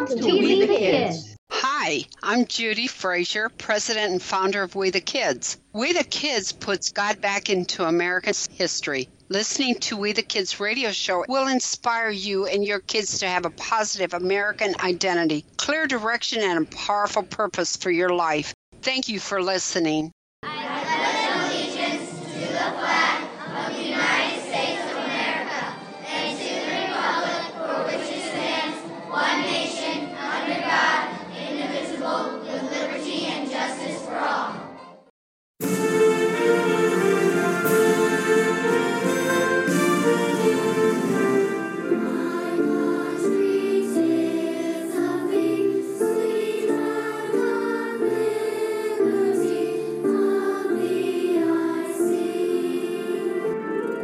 Welcome to We the Kids. Hi, I'm Judy Frazier, president and founder of We the Kids. We the Kids puts God back into American history. Listening to We the Kids radio show will inspire you and your kids to have a positive American identity, clear direction, and a powerful purpose for your life. Thank you for listening.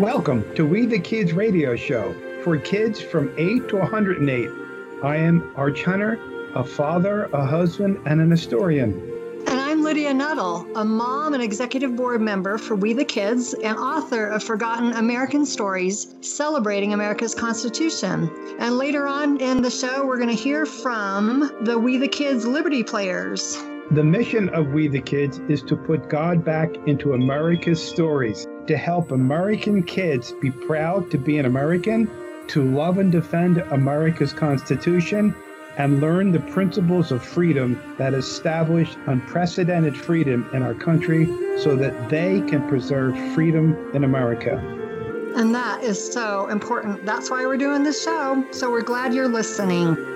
Welcome to We the Kids radio show for kids from 8 to 108. I am Arch Hunter, a father, a husband, and an historian. And I'm Lydia Nuttall, a mom and executive board member for We the Kids and author of Forgotten American Stories Celebrating America's Constitution. And later on in the show, we're going to hear from the We the Kids Liberty Players. The mission of We the Kids is to put God back into America's stories, to help American kids be proud to be an American, to love and defend America's Constitution, and learn the principles of freedom that establish unprecedented freedom in our country so that they can preserve freedom in America. And that is so important. That's why we're doing this show. So we're glad you're listening.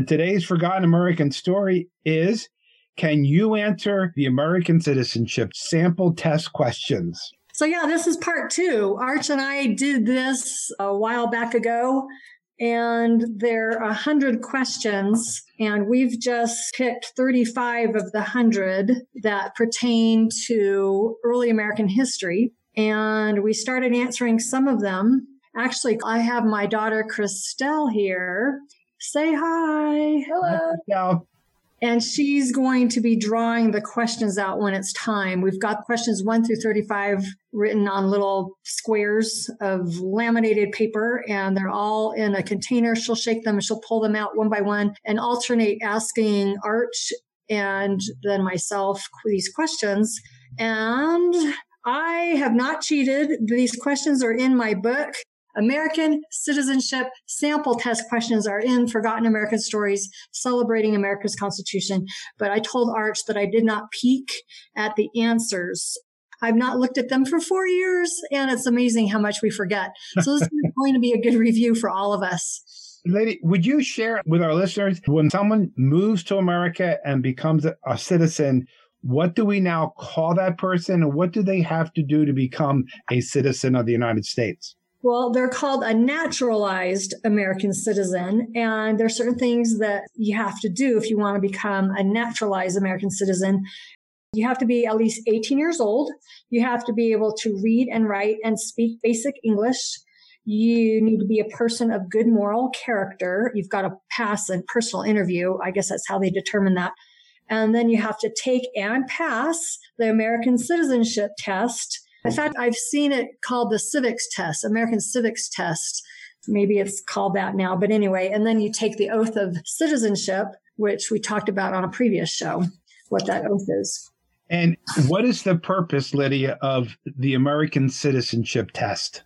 And today's Forgotten American story is Can you answer the American citizenship sample test questions? So, yeah, this is part two. Arch and I did this a while back ago, and there are 100 questions, and we've just picked 35 of the 100 that pertain to early American history. And we started answering some of them. Actually, I have my daughter Christelle here, Say hi. Hello. And she's going to be drawing the questions out when it's time. We've got questions one through 35 written on little squares of laminated paper, and they're all in a container. She'll shake them and she'll pull them out one by one and alternate asking Arch and then myself these questions. And I have not cheated. These questions are in my book. American citizenship sample test questions are in Forgotten American Stories Celebrating America's Constitution. But I told Arch that I did not peek at the answers. I've not looked at them for four years, and it's amazing how much we forget. So this is going to be a good review for all of us. Lydia, would you share with our listeners when someone moves to America and becomes a citizen, what do we now call that person and what do they have to do to become a citizen of the United States? Well, they're called a naturalized American citizen. And there are certain things that you have to do if you want to become a naturalized American citizen. You have to be at least 18 years old. You have to be able to read and write and speak basic English. You need to be a person of good moral character. You've got to pass a personal interview. I guess that's how they determine that. And then you have to take and pass the American citizenship test in fact, I've seen it called the civics test, American civics test. Maybe it's called that now, but anyway, and then you take the oath of citizenship, which we talked about on a previous show, what that oath is. And what is the purpose, Lydia, of the American citizenship test?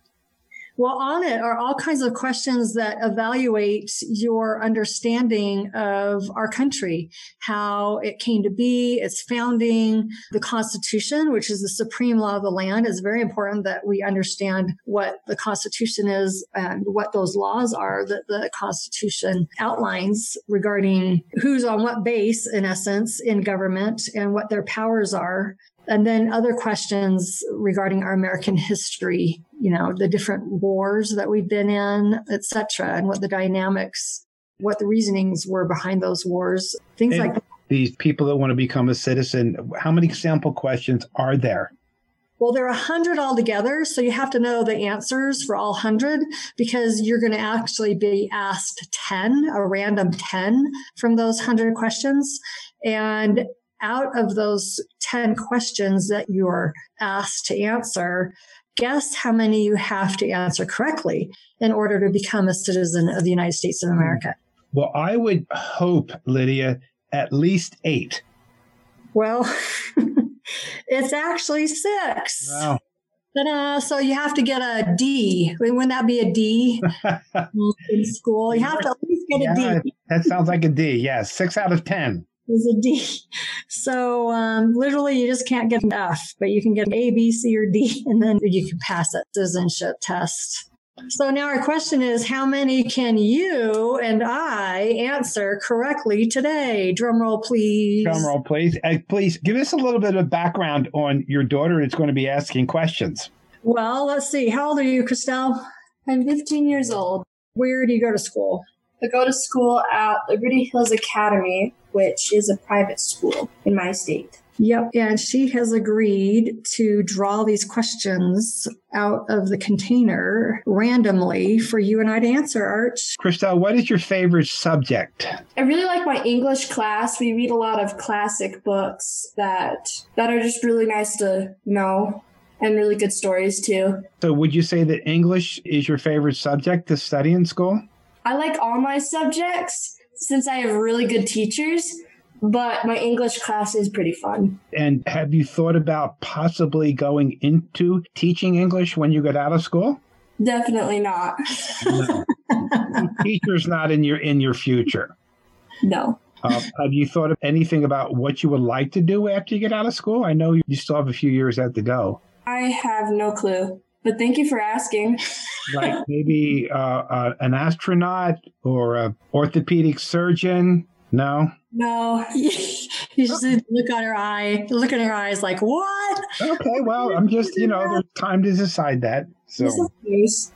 Well, on it are all kinds of questions that evaluate your understanding of our country, how it came to be, its founding, the Constitution, which is the supreme law of the land. It's very important that we understand what the Constitution is and what those laws are that the Constitution outlines regarding who's on what base, in essence, in government and what their powers are and then other questions regarding our American history, you know, the different wars that we've been in, etc., and what the dynamics, what the reasonings were behind those wars, things and like that. These people that want to become a citizen, how many sample questions are there? Well, there are 100 altogether, so you have to know the answers for all 100 because you're going to actually be asked 10, a random 10 from those 100 questions. And out of those 10 questions that you're asked to answer, guess how many you have to answer correctly in order to become a citizen of the United States of America. Well, I would hope, Lydia, at least eight. Well, it's actually six. Wow. Ta-da. So you have to get a D. Wouldn't that be a D in school? You have to at least get Yeah, a D. that sounds like a D. Yes, six out of 10. Is a D. So um, literally, you just can't get an F, but you can get an A, B, C, or D, and then you can pass that citizenship test. So now our question is, how many can you and I answer correctly today? Drum roll, please. Drum roll, please. Uh, please give us a little bit of background on your daughter that's going to be asking questions. Well, let's see. How old are you, Christelle? I'm 15 years old. Where do you go to school? I go to school at Liberty Hills Academy, which is a private school in my state. Yep. And she has agreed to draw these questions out of the container randomly for you and I to answer, Arch. Christelle, what is your favorite subject? I really like my English class. We read a lot of classic books that that are just really nice to know and really good stories too. So, would you say that English is your favorite subject to study in school? I like all my subjects since I have really good teachers, but my English class is pretty fun. And have you thought about possibly going into teaching English when you get out of school? Definitely not. No. Teacher's not in your in your future. No. Uh, have you thought of anything about what you would like to do after you get out of school? I know you still have a few years out to go. I have no clue. But thank you for asking. Like maybe uh, uh, an astronaut or an orthopedic surgeon. No. No. you just look at her eye, look at her eyes like, what? Okay. Well, I'm just you know there's time to decide that. So.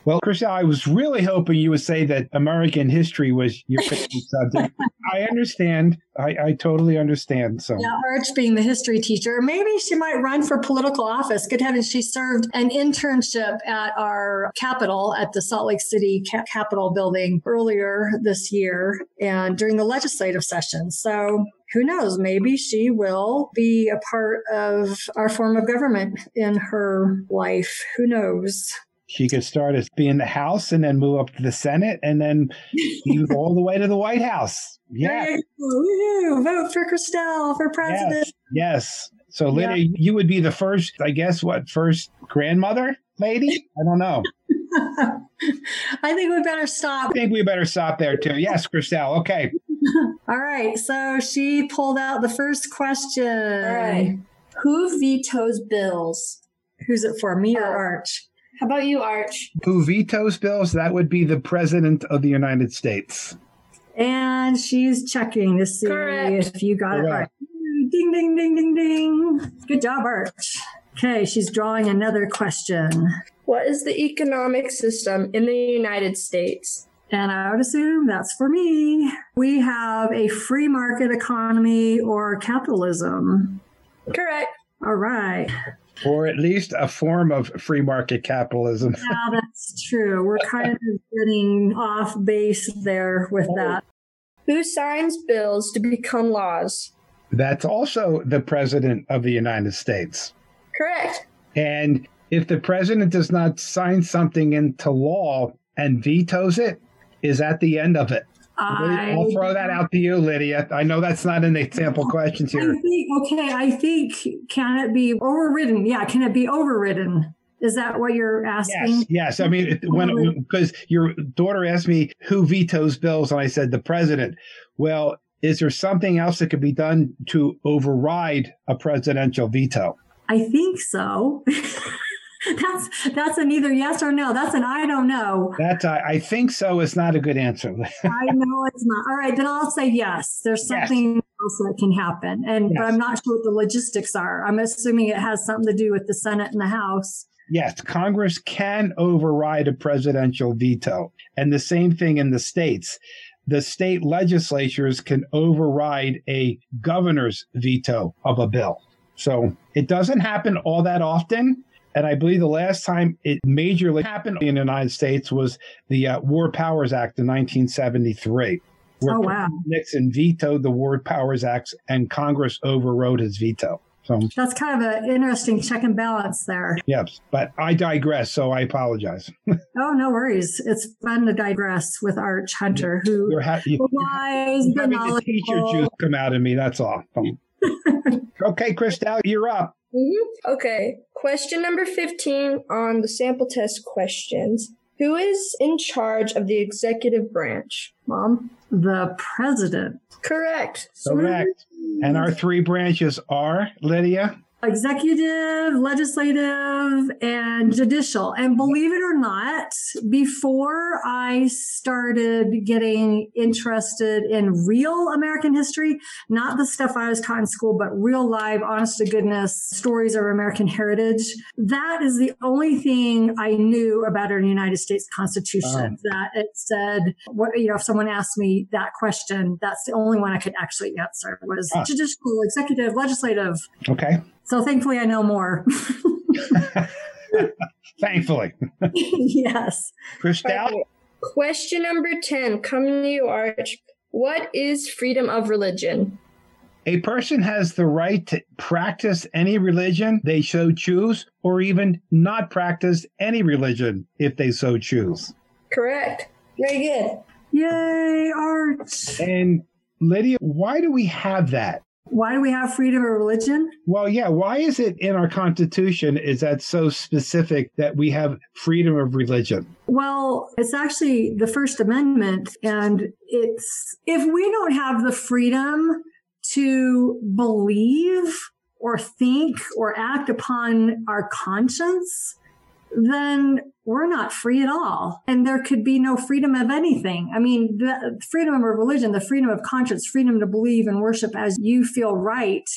Well, Christelle, I was really hoping you would say that American history was your favorite subject. I understand. I, I totally understand. So, Yeah, Arch being the history teacher, maybe she might run for political office. Good heavens, she served an internship at our Capitol at the Salt Lake City Capitol building earlier this year and during the legislative session. So who knows? Maybe she will be a part of our form of government in her life. Who knows? she could start as be in the House and then move up to the Senate and then move all the way to the White House. Yeah. Vote for Christelle for president. Yes. Yes. So, Lydia, you would be the first, I guess, what, first grandmother lady? I don't know. I think we better stop. I think we better stop there, too. Yes, Christelle. Okay. All right. So she pulled out the first question. All right. Who vetoes bills? Who's it for, me or Uh, Arch? How about you, Arch? Who vetoes bills? That would be the President of the United States. And she's checking to see Correct. if you got it right. Correct. Ding, ding, ding, ding, ding. Good job, Arch. Okay, she's drawing another question. What is the economic system in the United States? And I would assume that's for me. We have a free market economy or capitalism. Correct. All right. Or at least a form of free market capitalism. Yeah, that's true. We're kind of getting off base there with oh. that. Who signs bills to become laws? That's also the President of the United States. Correct. And if the president does not sign something into law and vetoes it, is that the end of it? I, I'll throw that out to you, Lydia. I know that's not in the sample questions I here. think, okay, I think, can it be overridden? Yeah, can it be overridden? Is that what you're asking? Yes, yes. I mean, when because your daughter asked me who vetoes bills, and I said the president. Well, is there something else that could be done to override a presidential veto? I think so. that's that's an either yes or no. That's an I don't know. That's I, I think so. Is not a good answer. I know it's not. All right, then I'll say yes. There's Yes. something else that can happen, and but I'm not sure what the logistics are. I'm assuming it has something to do with the Senate and the House. Yes, Congress can override a presidential veto. And the same thing in the states. The state legislatures can override a governor's veto of a bill. So it doesn't happen all that often, And I believe the last time it majorly happened in the United States was the uh, War Powers Act in 1973. Where Oh, wow. Nixon vetoed the War Powers Act and Congress overrode his veto. So, That's kind of an interesting check and balance there. yes, but I digress, so I apologize. Oh, no worries. It's fun to digress with Arch Hunter, who You're, ha- you- wise, having the teacher juice come out of me, that's all. Okay, Christelle, you're up. Mm-hmm. Okay. Question number 15 on the sample test questions. Who is in charge of the executive branch? Mom? The president. Correct. Correct. And our three branches are, Lydia? Executive, legislative, and judicial. And believe it or not, before I started getting interested in real American history, not the stuff I was taught in school, but real live, honest to goodness stories of American heritage, that is the only thing I knew about our United States Constitution. That it said, what, you know, if someone asked me that question, that's the only one I could actually answer was judicial, executive, legislative. Okay. So thankfully, I know more. Thankfully. yes. Christelle? Question number 10 coming to you, Arch. What is freedom of religion? A person has the right to practice any religion they so choose, or even not practice any religion if they so choose. Correct. Very good. Yay, Arch. And Lydia, why do we have that? Why do we have freedom of religion? Well, yeah, why is it in our Constitution is that so specific that we have freedom of religion? Well, it's actually the First Amendment, and it's if we don't have the freedom to believe or think or act upon our conscience, then we're not free at all. And there could be no freedom of anything. I mean, the freedom of religion, the freedom of conscience, freedom to believe and worship as you feel right.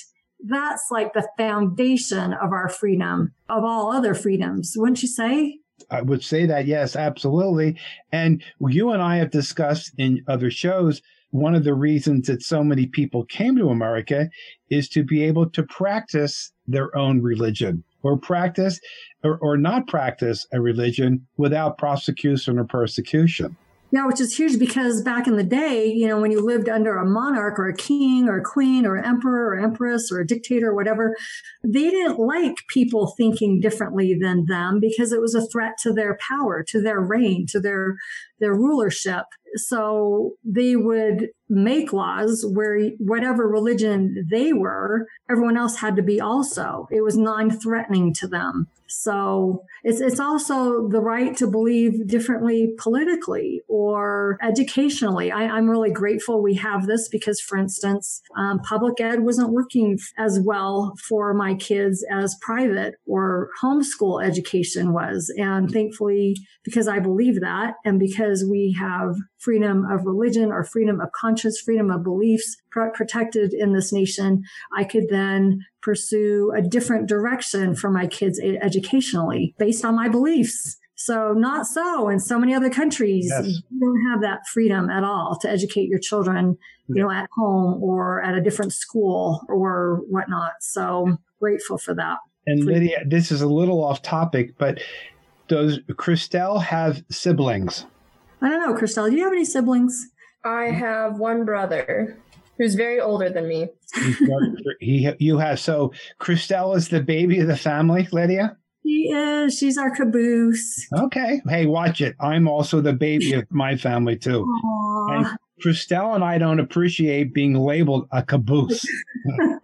That's like the foundation of our freedom, of all other freedoms, wouldn't you say? I would say that, yes, absolutely. And you and I have discussed in other shows one of the reasons that so many people came to America is to be able to practice their own religion or practice or, or not practice a religion without prosecution or persecution. Yeah, which is huge because back in the day, you know, when you lived under a monarch or a king or a queen or an emperor or empress or a dictator or whatever, they didn't like people thinking differently than them because it was a threat to their power, to their reign, to their their rulership. So they would make laws where whatever religion they were, everyone else had to be also. It was non-threatening to them. So it's it's also the right to believe differently politically or educationally. I, I'm really grateful we have this because, for instance, um, public ed wasn't working as well for my kids as private or homeschool education was, and thankfully, because I believe that, and because we have freedom of religion or freedom of conscience, freedom of beliefs pr- protected in this nation, I could then pursue a different direction for my kids educationally based on my beliefs. So not so in so many other countries. Yes. You don't have that freedom at all to educate your children, you know, at home or at a different school or whatnot. So grateful for that. And Lydia, this is a little off topic, but does Christelle have siblings? I don't know, Christelle, do you have any siblings? I have one brother who's very older than me. he, you have. So Christelle is the baby of the family, Lydia? She is. She's our caboose. Okay. Hey, watch it. I'm also the baby of my family too. Aw. And Christelle and I don't appreciate being labeled a caboose.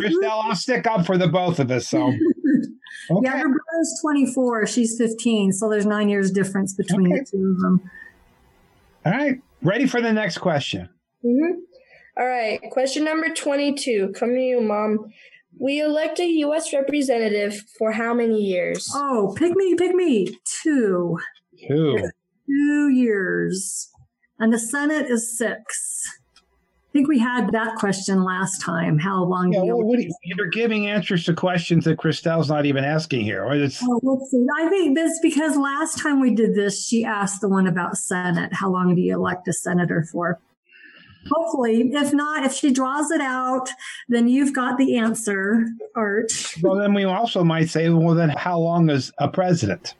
Christelle, I'll stick up for the both of us. So, okay. Yeah, her brother's 24. She's 15. So there's nine years difference between Okay. the two of them. All right. Ready for the next question. Mm-hmm. All right. Question number 22. Come to you, Mom. We elect a U.S. representative for how many years? Oh, pick me, pick me. Two. Two. Two years. And the Senate is six. I think we had that question last time. How long Yeah, you well, you, you're giving answers to questions that Christelle's not even asking here. Or it's, Oh, let's see. I think that's because last time we did this, she asked the one about Senate. How long do you elect a senator for? Hopefully. If not, if she draws it out, then you've got the answer, Arch. Well, then we also might say, well, then how long is a president?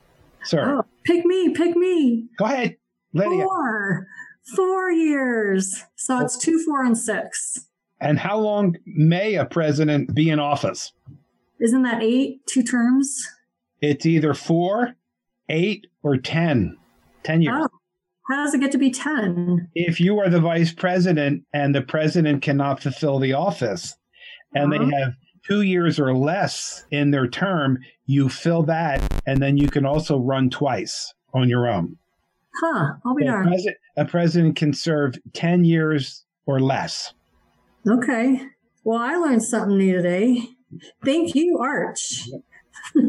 Sir. Oh, pick me, pick me. Go ahead, Lydia. Four. Four years. So it's two, four, and six. And how long may a president be in office? Isn't that eight, two terms? It's either four, eight, or 10. 10 years. Oh, how does it get to be 10? If you are the vice president and the president cannot fulfill the office and Uh-huh. they have two years or less in their term, you fill that and then you can also run twice on your own. Huh, I'll be a, darned. president, a president can serve 10 years or less. Okay. Well, I learned something new today. Thank you, Arch.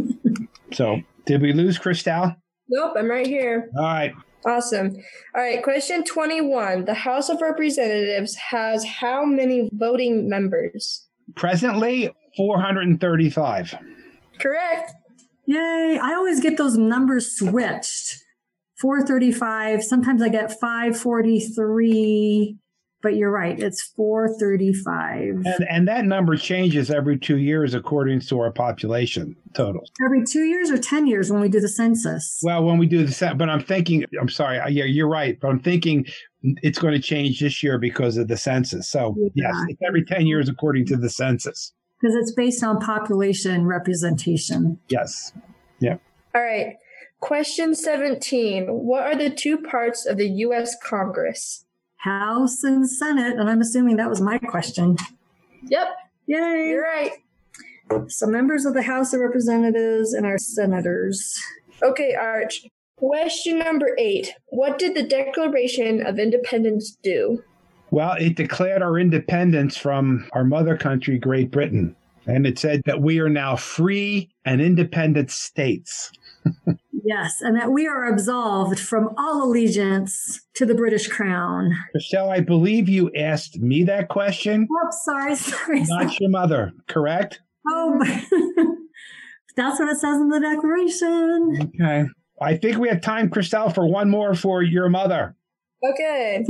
So, did we lose Christelle? Nope, I'm right here. All right. Awesome. All right, question 21. The House of Representatives has how many voting members? Presently, 435. Correct. Yay. I always get those numbers switched. 435. Sometimes I get 543, but you're right. It's 435. And, and that number changes every two years according to our population total. Every two years or 10 years when we do the census. Well, when we do the set, but I'm thinking, I'm sorry, yeah, you're right, but I'm thinking it's going to change this year because of the census. So, Yeah. yes, it's every 10 years according to the census. Because it's based on population representation. Yes. Yeah. All right. Question 17. What are the two parts of the U.S. Congress? House and Senate. And I'm assuming that was my question. Yep, Yay. you're right. So members of the House of Representatives and our senators. Okay, Arch. Question number eight. What did the Declaration of Independence do? Well, it declared our independence from our mother country, Great Britain. And it said that we are now free and independent states. Yes, and that we are absolved from all allegiance to the British crown. Michelle, I believe you asked me that question, Oh, sorry, sorry. sorry. not your mother, correct? Oh, that's what it says in the Declaration. Okay. I think we have time, Christelle, for one more for your mother. Okay.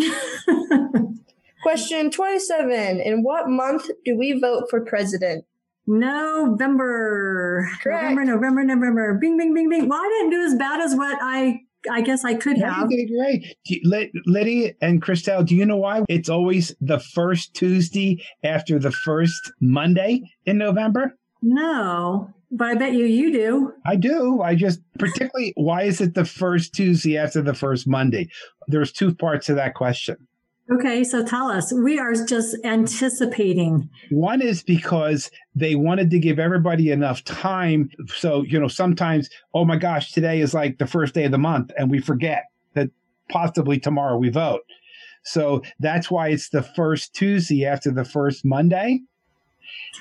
Question 27. In what month do we vote for president? November. Correct. November, November, November. Bing, bing, bing, bing. Well, I didn't do as bad as what I I guess I could Yeah, have. you great. You- and Christelle, do you know why it's always the first Tuesday after the first Monday in November? No, but I bet you you do. I do. I just particularly why is it the first Tuesday after the first Monday? There's two parts to that question. Okay, so tell us. We are just anticipating. One is because they wanted to give everybody enough time. So, you know, sometimes, oh my gosh, today is like the first day of the month and we forget that possibly tomorrow we vote. So that's why it's the first Tuesday after the first Monday.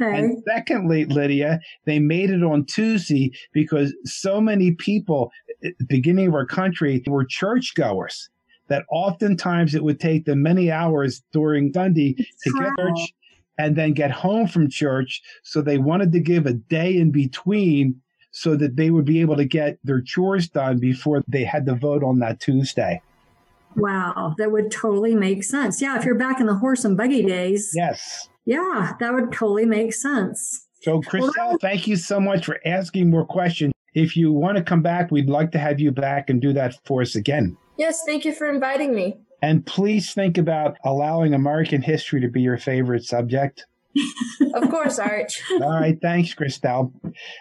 Okay. And secondly, Lydia, they made it on Tuesday because so many people at the beginning of our country were churchgoers that oftentimes it would take them many hours during Sunday to get church and then get home from church. So they wanted to give a day in between so that they would be able to get their chores done before they had to vote on that Tuesday. Wow, that would totally make sense. Yeah, if you're back in the horse and buggy days, Yes. yeah, that would totally make sense. So, Christelle, thank you so much for asking more questions. If you want to come back, we'd like to have you back and do that for us again. Yes, thank you for inviting me. And please think about allowing American history to be your favorite subject. Of course, Arch. All right, thanks, Christelle.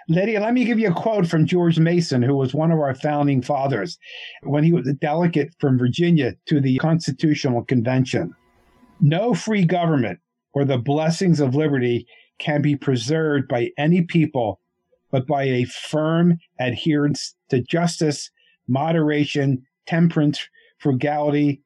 Lydia, let me give you a quote from George Mason, who was one of our founding fathers when he was a delegate from Virginia to the Constitutional Convention. No free government or the blessings of liberty can be preserved by any people but by a firm adherence to justice, moderation, temperance, frugality,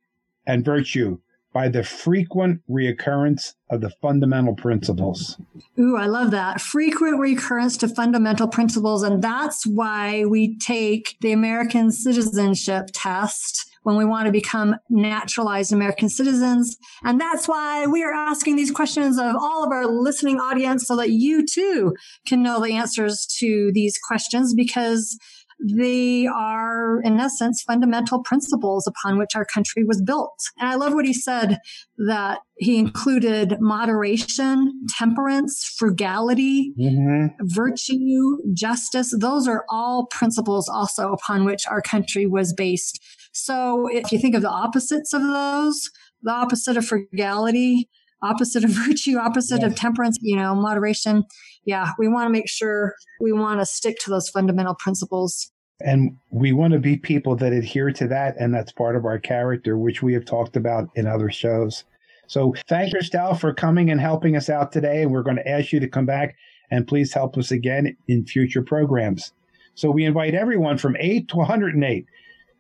and virtue by the frequent reoccurrence of the fundamental principles. Ooh, I love that. Frequent recurrence to fundamental principles. And that's why we take the American citizenship test when we want to become naturalized American citizens. And that's why we are asking these questions of all of our listening audience so that you too can know the answers to these questions because they are, in essence, fundamental principles upon which our country was built. And I love what he said that he included moderation, temperance, frugality, mm-hmm. virtue, justice. Those are all principles also upon which our country was based. So if you think of the opposites of those, the opposite of frugality, opposite of virtue, opposite yes. of temperance, you know, moderation. Yeah, we want to make sure we want to stick to those fundamental principles. And we want to be people that adhere to that. And that's part of our character, which we have talked about in other shows. So thank you, Estelle, for coming and helping us out today. And we're going to ask you to come back and please help us again in future programs. So we invite everyone from 8 to 108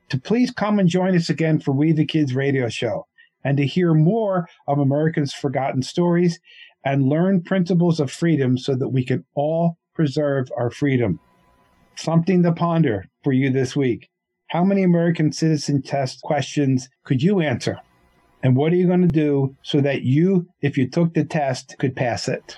to please come and join us again for We the Kids radio show and to hear more of America's forgotten stories and learn principles of freedom so that we can all preserve our freedom. Something to ponder for you this week. How many American citizen test questions could you answer? And what are you going to do so that you, if you took the test, could pass it?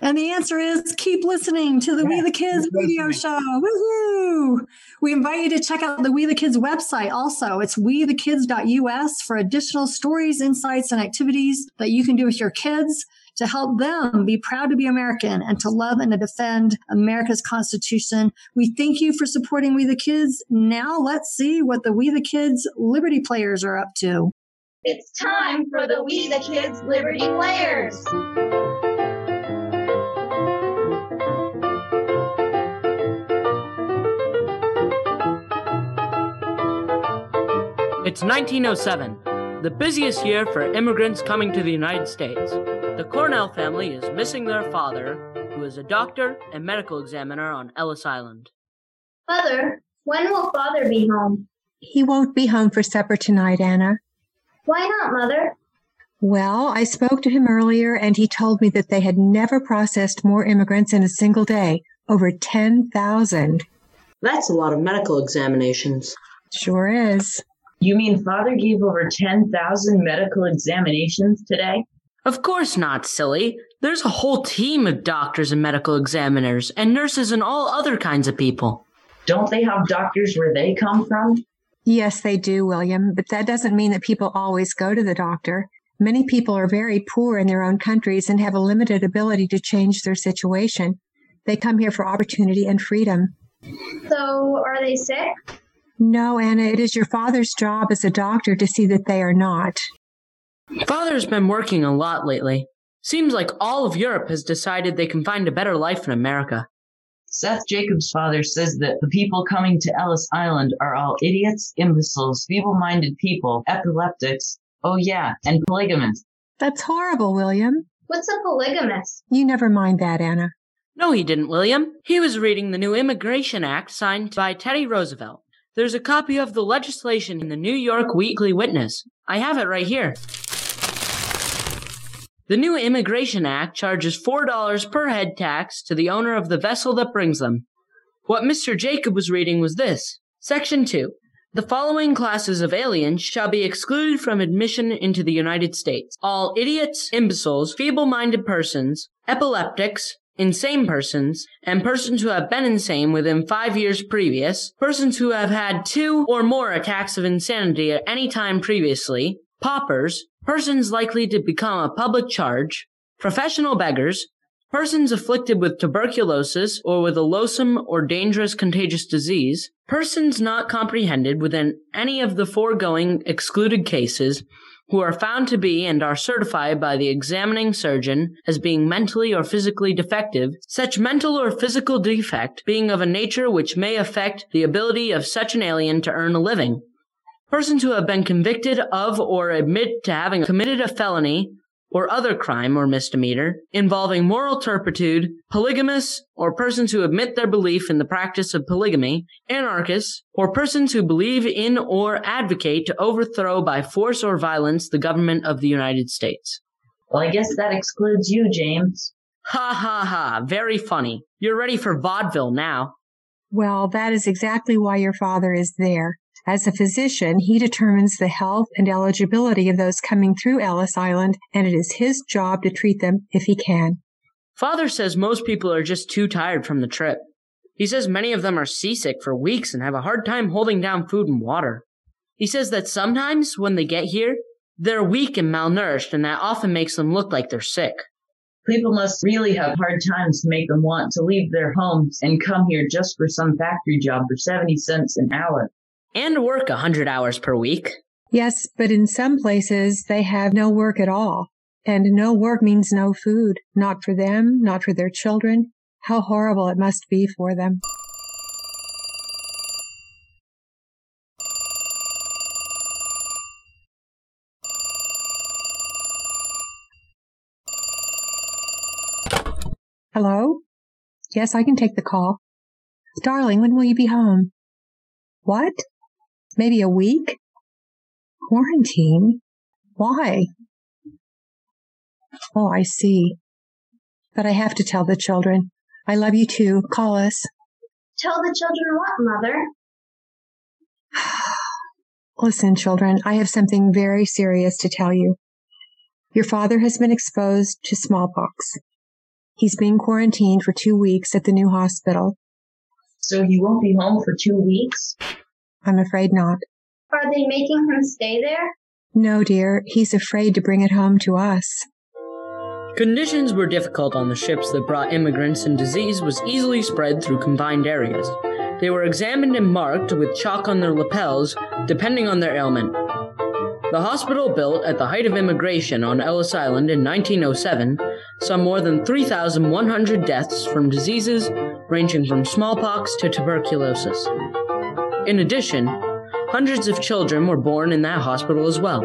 And the answer is keep listening to the yeah, We the Kids radio show. Woohoo! We invite you to check out the We the Kids website also. It's wethekids.us for additional stories, insights, and activities that you can do with your kids to help them be proud to be American and to love and to defend America's Constitution. We thank you for supporting We the Kids. Now let's see what the We the Kids Liberty Players are up to. It's time for the We the Kids Liberty Players. It's 1907, the busiest year for immigrants coming to the United States. The Cornell family is missing their father, who is a doctor and medical examiner on Ellis Island. Mother, when will father be home? He won't be home for supper tonight, Anna. Why not, Mother? Well, I spoke to him earlier and he told me that they had never processed more immigrants in a single day over 10,000. That's a lot of medical examinations. Sure is. You mean father gave over 10,000 medical examinations today? Of course not, silly. There's a whole team of doctors and medical examiners, and nurses and all other kinds of people. Don't they have doctors where they come from? Yes, they do, William, but that doesn't mean that people always go to the doctor. Many people are very poor in their own countries and have a limited ability to change their situation. They come here for opportunity and freedom. So, are they sick? No, Anna, it is your father's job as a doctor to see that they are not. Father's been working a lot lately. Seems like all of Europe has decided they can find a better life in America. Seth Jacobs' father says that the people coming to Ellis Island are all idiots, imbeciles, feeble minded people, epileptics, oh yeah, and polygamists. That's horrible, William. What's a polygamist? You never mind that, Anna. No, he didn't, William. He was reading the new Immigration Act signed by Teddy Roosevelt. There's a copy of the legislation in the New York Weekly Witness. I have it right here. The new Immigration Act charges $4 per head tax to the owner of the vessel that brings them. What Mr. Jacob was reading was this Section 2. The following classes of aliens shall be excluded from admission into the United States all idiots, imbeciles, feeble minded persons, epileptics, insane persons, and persons who have been insane within five years previous, persons who have had two or more attacks of insanity at any time previously, paupers, persons likely to become a public charge, professional beggars, persons afflicted with tuberculosis or with a loathsome or dangerous contagious disease, persons not comprehended within any of the foregoing excluded cases, who are found to be and are certified by the examining surgeon as being mentally or physically defective, such mental or physical defect being of a nature which may affect the ability of such an alien to earn a living. Persons who have been convicted of or admit to having committed a felony or other crime or misdemeanor involving moral turpitude, polygamists, or persons who admit their belief in the practice of polygamy, anarchists, or persons who believe in or advocate to overthrow by force or violence the government of the United States. Well, I guess that excludes you, James. Ha ha ha, very funny. You're ready for vaudeville now. Well, that is exactly why your father is there. As a physician, he determines the health and eligibility of those coming through Ellis Island, and it is his job to treat them if he can. Father says most people are just too tired from the trip. He says many of them are seasick for weeks and have a hard time holding down food and water. He says that sometimes when they get here, they're weak and malnourished, and that often makes them look like they're sick. People must really have hard times to make them want to leave their homes and come here just for some factory job for 70 cents an hour. And work a 100 hours per week. Yes, but in some places they have no work at all. And no work means no food, not for them, not for their children. How horrible it must be for them. Hello? Yes, I can take the call. Darling, when will you be home? What? Maybe a week? Quarantine? Why? Oh, I see. But I have to tell the children. I love you too. Call us. Tell the children what, Mother? Listen, children, I have something very serious to tell you. Your father has been exposed to smallpox. He's being quarantined for two weeks at the new hospital. So he won't be home for two weeks? I'm afraid not. Are they making him stay there? No, dear. He's afraid to bring it home to us. Conditions were difficult on the ships that brought immigrants, and disease was easily spread through confined areas. They were examined and marked with chalk on their lapels, depending on their ailment. The hospital built at the height of immigration on Ellis Island in 1907 saw more than 3,100 deaths from diseases ranging from smallpox to tuberculosis. In addition, hundreds of children were born in that hospital as well.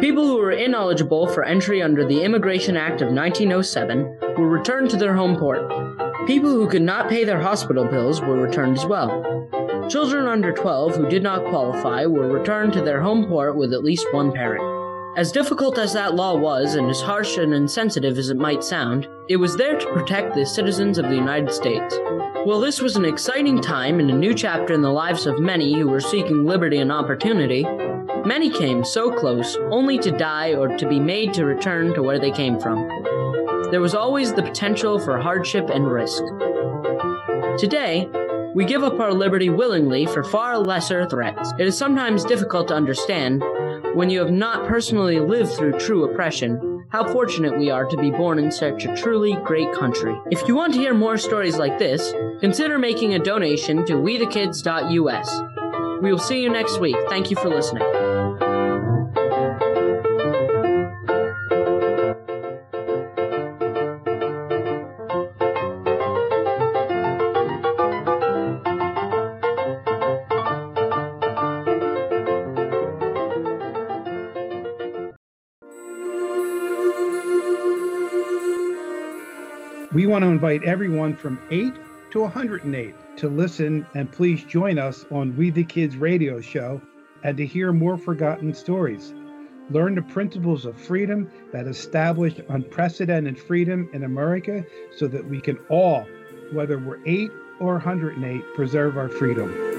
People who were ineligible for entry under the Immigration Act of 1907 were returned to their home port. People who could not pay their hospital bills were returned as well. Children under 12 who did not qualify were returned to their home port with at least one parent. As difficult as that law was, and as harsh and insensitive as it might sound, it was there to protect the citizens of the United States. Well, this was an exciting time and a new chapter in the lives of many who were seeking liberty and opportunity. Many came so close, only to die or to be made to return to where they came from. There was always the potential for hardship and risk. Today, we give up our liberty willingly for far lesser threats. It is sometimes difficult to understand, when you have not personally lived through true oppression, how fortunate we are to be born in such a truly great country. If you want to hear more stories like this, consider making a donation to wethekids.us. We will see you next week. Thank you for listening. We want to invite everyone from 8 to 108 to listen and please join us on We the Kids radio show and to hear more forgotten stories. Learn the principles of freedom that established unprecedented freedom in America so that we can all, whether we're 8 or 108, preserve our freedom.